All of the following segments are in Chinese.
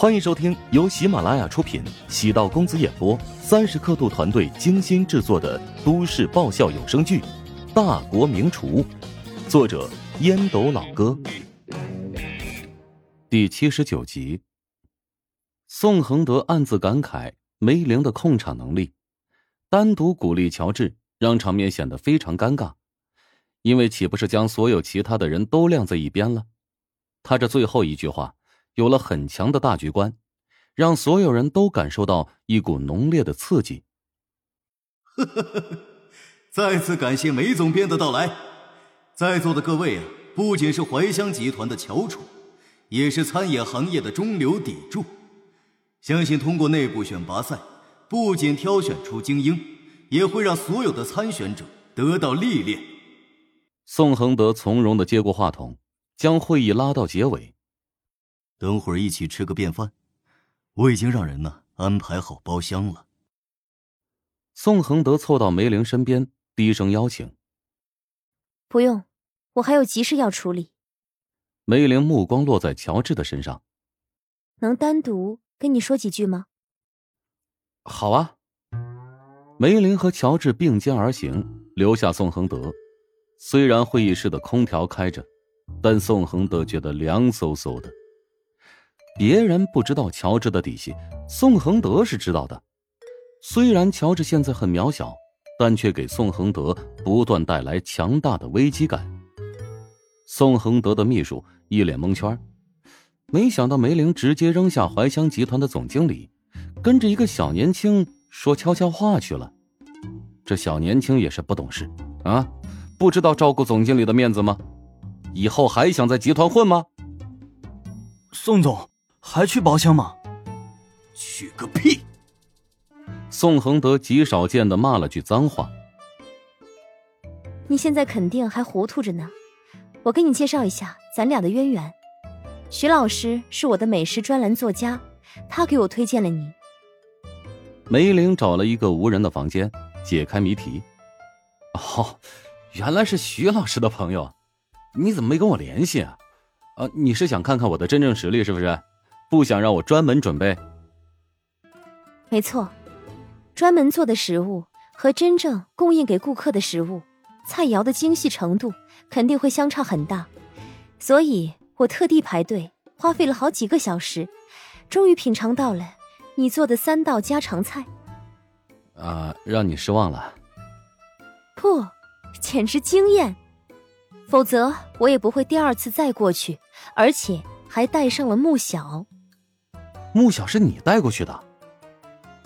欢迎收听由喜马拉雅出品、喜道公子演播、三十刻度团队精心制作的都市爆笑有声剧《大国名厨》，作者烟斗老哥，第七十九集。宋恒德暗自感慨梅玲的控场能力，单独鼓励乔治，让场面显得非常尴尬，因为岂不是将所有其他的人都晾在一边了？他这最后一句话。有了很强的大局观，让所有人都感受到一股浓烈的刺激。呵呵呵，再次感谢梅总编的到来。在座的各位啊，不仅是怀乡集团的翘楚，也是餐饮行业的中流砥柱。相信通过内部选拔赛，不仅挑选出精英，也会让所有的参选者得到历练。宋恒德从容的接过话筒，将会议拉到结尾。等会儿一起吃个便饭，我已经让人呢安排好包厢了。宋恒德凑到梅玲身边，低声邀请：“不用，我还有急事要处理。”梅玲目光落在乔治的身上：“能单独跟你说几句吗？”“好啊。”梅玲和乔治并肩而行，留下宋恒德。虽然会议室的空调开着，但宋恒德觉得凉飕飕的。别人不知道乔治的底细，宋恒德是知道的。虽然乔治现在很渺小，但却给宋恒德不断带来强大的危机感。宋恒德的秘书一脸蒙圈，没想到梅玲直接扔下怀香集团的总经理，跟着一个小年轻说悄悄话去了。这小年轻也是不懂事啊，不知道照顾总经理的面子吗？以后还想在集团混吗？宋总。还去包厢吗？去个屁！宋恒德极少见的骂了句脏话。你现在肯定还糊涂着呢。我给你介绍一下咱俩的渊源。徐老师是我的美食专栏作家，他给我推荐了你。梅玲找了一个无人的房间，解开谜题。哦，原来是徐老师的朋友，你怎么没跟我联系啊？啊，你是想看看我的真正实力是不是？不想让我专门准备？没错，专门做的食物和真正供应给顾客的食物，菜肴的精细程度肯定会相差很大，所以我特地排队，花费了好几个小时，终于品尝到了你做的三道家常菜。啊，让你失望了？不，简直惊艳！否则我也不会第二次再过去，而且还带上了穆小。穆小是你带过去的，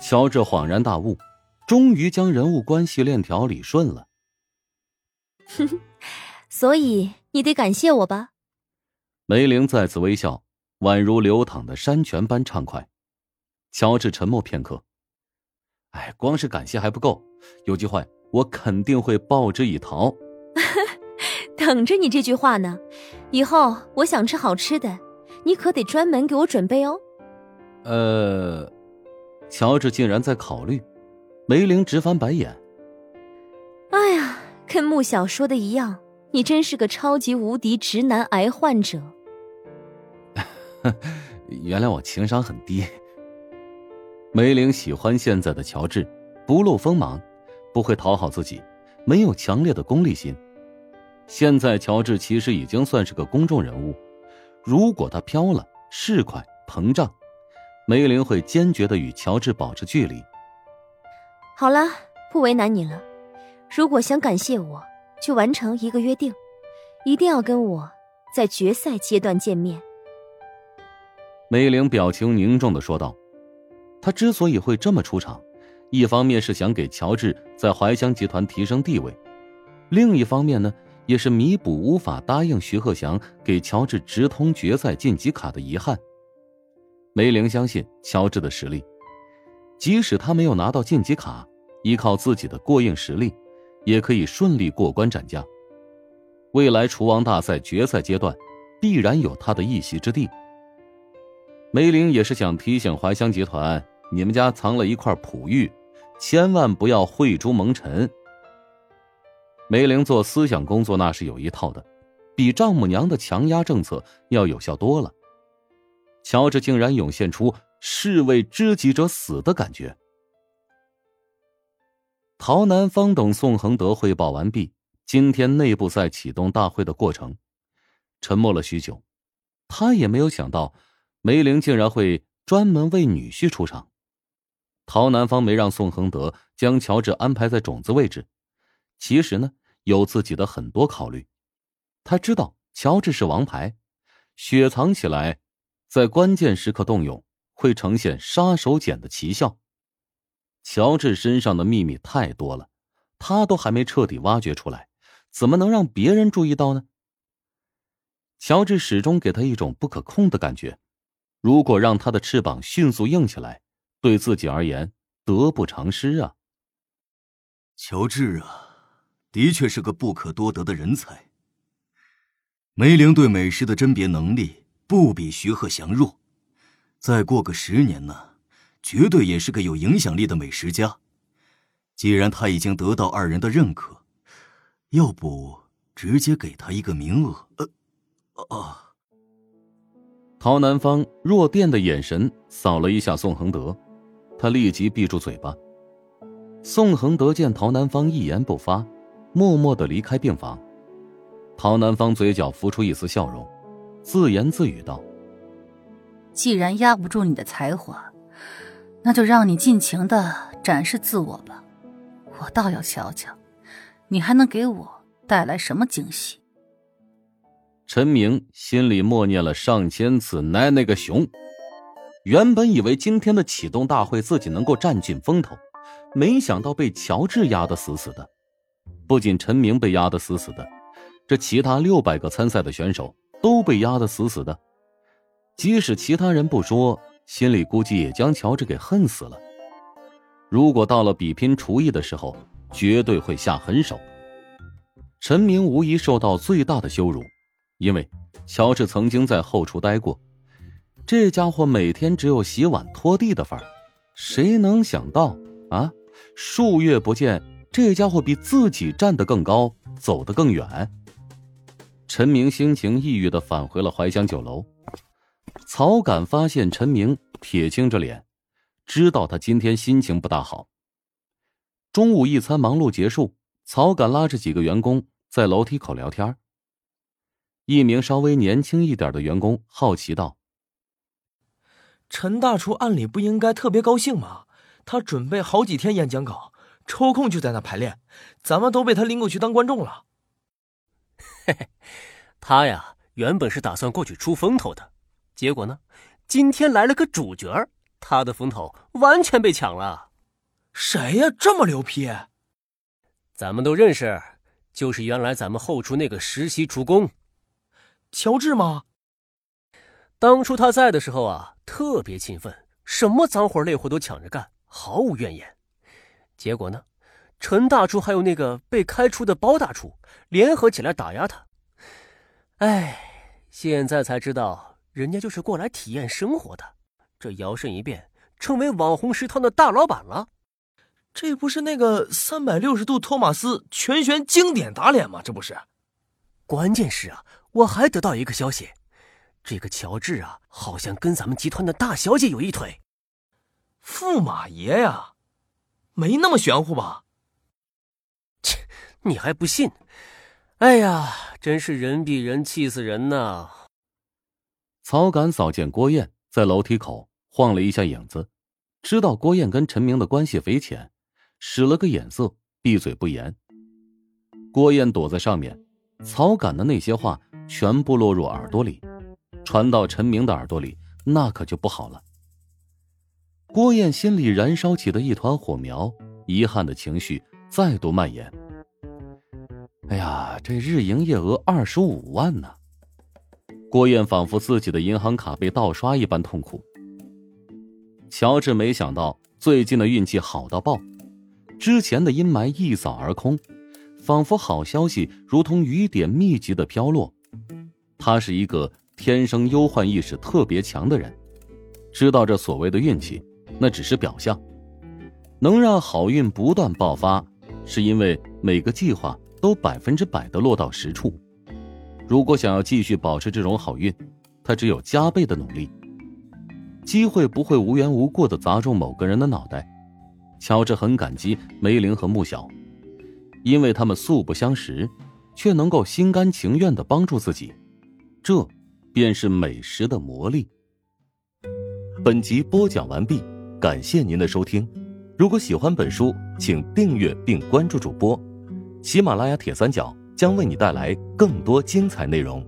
乔治恍然大悟，终于将人物关系链条理顺了。哼哼，所以你得感谢我吧？梅玲再次微笑，宛如流淌的山泉般畅快。乔治沉默片刻，哎，光是感谢还不够，有机会我肯定会报之以桃。等着你这句话呢，以后我想吃好吃的，你可得专门给我准备哦。呃，乔治竟然在考虑，梅玲直翻白眼。哎呀，跟穆小说的一样，你真是个超级无敌直男癌患者。原谅我情商很低。梅玲喜欢现在的乔治，不露锋芒，不会讨好自己，没有强烈的功利心。现在乔治其实已经算是个公众人物，如果他飘了、市侩、膨胀。梅林会坚决的与乔治保持距离。好了，不为难你了。如果想感谢我，就完成一个约定，一定要跟我在决赛阶段见面。梅玲表情凝重的说道：“她之所以会这么出场，一方面是想给乔治在怀香集团提升地位，另一方面呢，也是弥补无法答应徐鹤翔给乔治直通决赛晋级卡的遗憾。”梅玲相信乔治的实力，即使他没有拿到晋级卡，依靠自己的过硬实力，也可以顺利过关斩将。未来厨王大赛决赛阶段，必然有他的一席之地。梅玲也是想提醒怀香集团，你们家藏了一块璞玉，千万不要慧珠蒙尘。梅玲做思想工作那是有一套的，比丈母娘的强压政策要有效多了。乔治竟然涌现出士为知己者死的感觉。陶南方等宋恒德汇报完毕，今天内部赛启动大会的过程，沉默了许久，他也没有想到梅玲竟然会专门为女婿出场。陶南方没让宋恒德将乔治安排在种子位置，其实呢有自己的很多考虑，他知道乔治是王牌，雪藏起来，在关键时刻动用会呈现杀手锏的奇效。乔治身上的秘密太多了，他都还没彻底挖掘出来，怎么能让别人注意到呢？乔治始终给他一种不可控的感觉，如果让他的翅膀迅速硬起来，对自己而言得不偿失啊。乔治啊，的确是个不可多得的人才。梅林对美食的甄别能力不比徐鹤祥弱，再过个十年呢？绝对也是个有影响力的美食家。既然他已经得到二人的认可，要不直接给他一个名额？呃，啊！陶南方弱电的眼神扫了一下宋恒德，他立即闭住嘴巴。宋恒德见陶南方一言不发，默默的离开病房。陶南方嘴角浮出一丝笑容，自言自语道：“既然压不住你的才华。”那就让你尽情的展示自我吧，我倒要瞧瞧，你还能给我带来什么惊喜。陈明心里默念了上千次“奶奶个熊”，原本以为今天的启动大会自己能够占尽风头，没想到被乔治压得死死的。不仅陈明被压得死死的，这其他六百个参赛的选手都被压得死死的，即使其他人不说。心里估计也将乔治给恨死了。如果到了比拼厨艺的时候，绝对会下狠手。陈明无疑受到最大的羞辱，因为乔治曾经在后厨待过，这家伙每天只有洗碗拖地的份儿。谁能想到啊？数月不见，这家伙比自己站得更高，走得更远。陈明心情抑郁的返回了怀香酒楼。曹敢发现陈明铁青着脸，知道他今天心情不大好。中午一餐忙碌结束，曹敢拉着几个员工在楼梯口聊天。一名稍微年轻一点的员工好奇道：“陈大厨按理不应该特别高兴吗？他准备好几天演讲稿，抽空就在那排练，咱们都被他拎过去当观众了。”嘿嘿，他呀，原本是打算过去出风头的。结果呢？今天来了个主角，他的风头完全被抢了。谁呀？这么牛批？咱们都认识，就是原来咱们后厨那个实习厨工，乔治吗？当初他在的时候啊，特别勤奋，什么脏活累活都抢着干，毫无怨言。结果呢，陈大厨还有那个被开除的包大厨联合起来打压他。哎，现在才知道。人家就是过来体验生活的，这摇身一变成为网红食堂的大老板了。这不是那个三百六十度托马斯全旋经典打脸吗？这不是。关键是啊，我还得到一个消息，这个乔治啊，好像跟咱们集团的大小姐有一腿。驸马爷呀，没那么玄乎吧？你还不信？哎呀，真是人比人气死人呐！曹敢扫见郭燕在楼梯口晃了一下影子，知道郭燕跟陈明的关系匪浅，使了个眼色，闭嘴不言。郭燕躲在上面，曹敢的那些话全部落入耳朵里，传到陈明的耳朵里，那可就不好了。郭燕心里燃烧起的一团火苗，遗憾的情绪再度蔓延。哎呀，这日营业额二十五万呢！郭燕仿佛自己的银行卡被盗刷一般痛苦。乔治没想到最近的运气好到爆，之前的阴霾一扫而空，仿佛好消息如同雨点密集的飘落。他是一个天生忧患意识特别强的人，知道这所谓的运气那只是表象，能让好运不断爆发，是因为每个计划都百分之百的落到实处。如果想要继续保持这种好运，他只有加倍的努力。机会不会无缘无故的砸中某个人的脑袋。乔治很感激梅林和穆小，因为他们素不相识，却能够心甘情愿的帮助自己，这便是美食的魔力。本集播讲完毕，感谢您的收听。如果喜欢本书，请订阅并关注主播。喜马拉雅铁三角将为你带来更多精彩内容。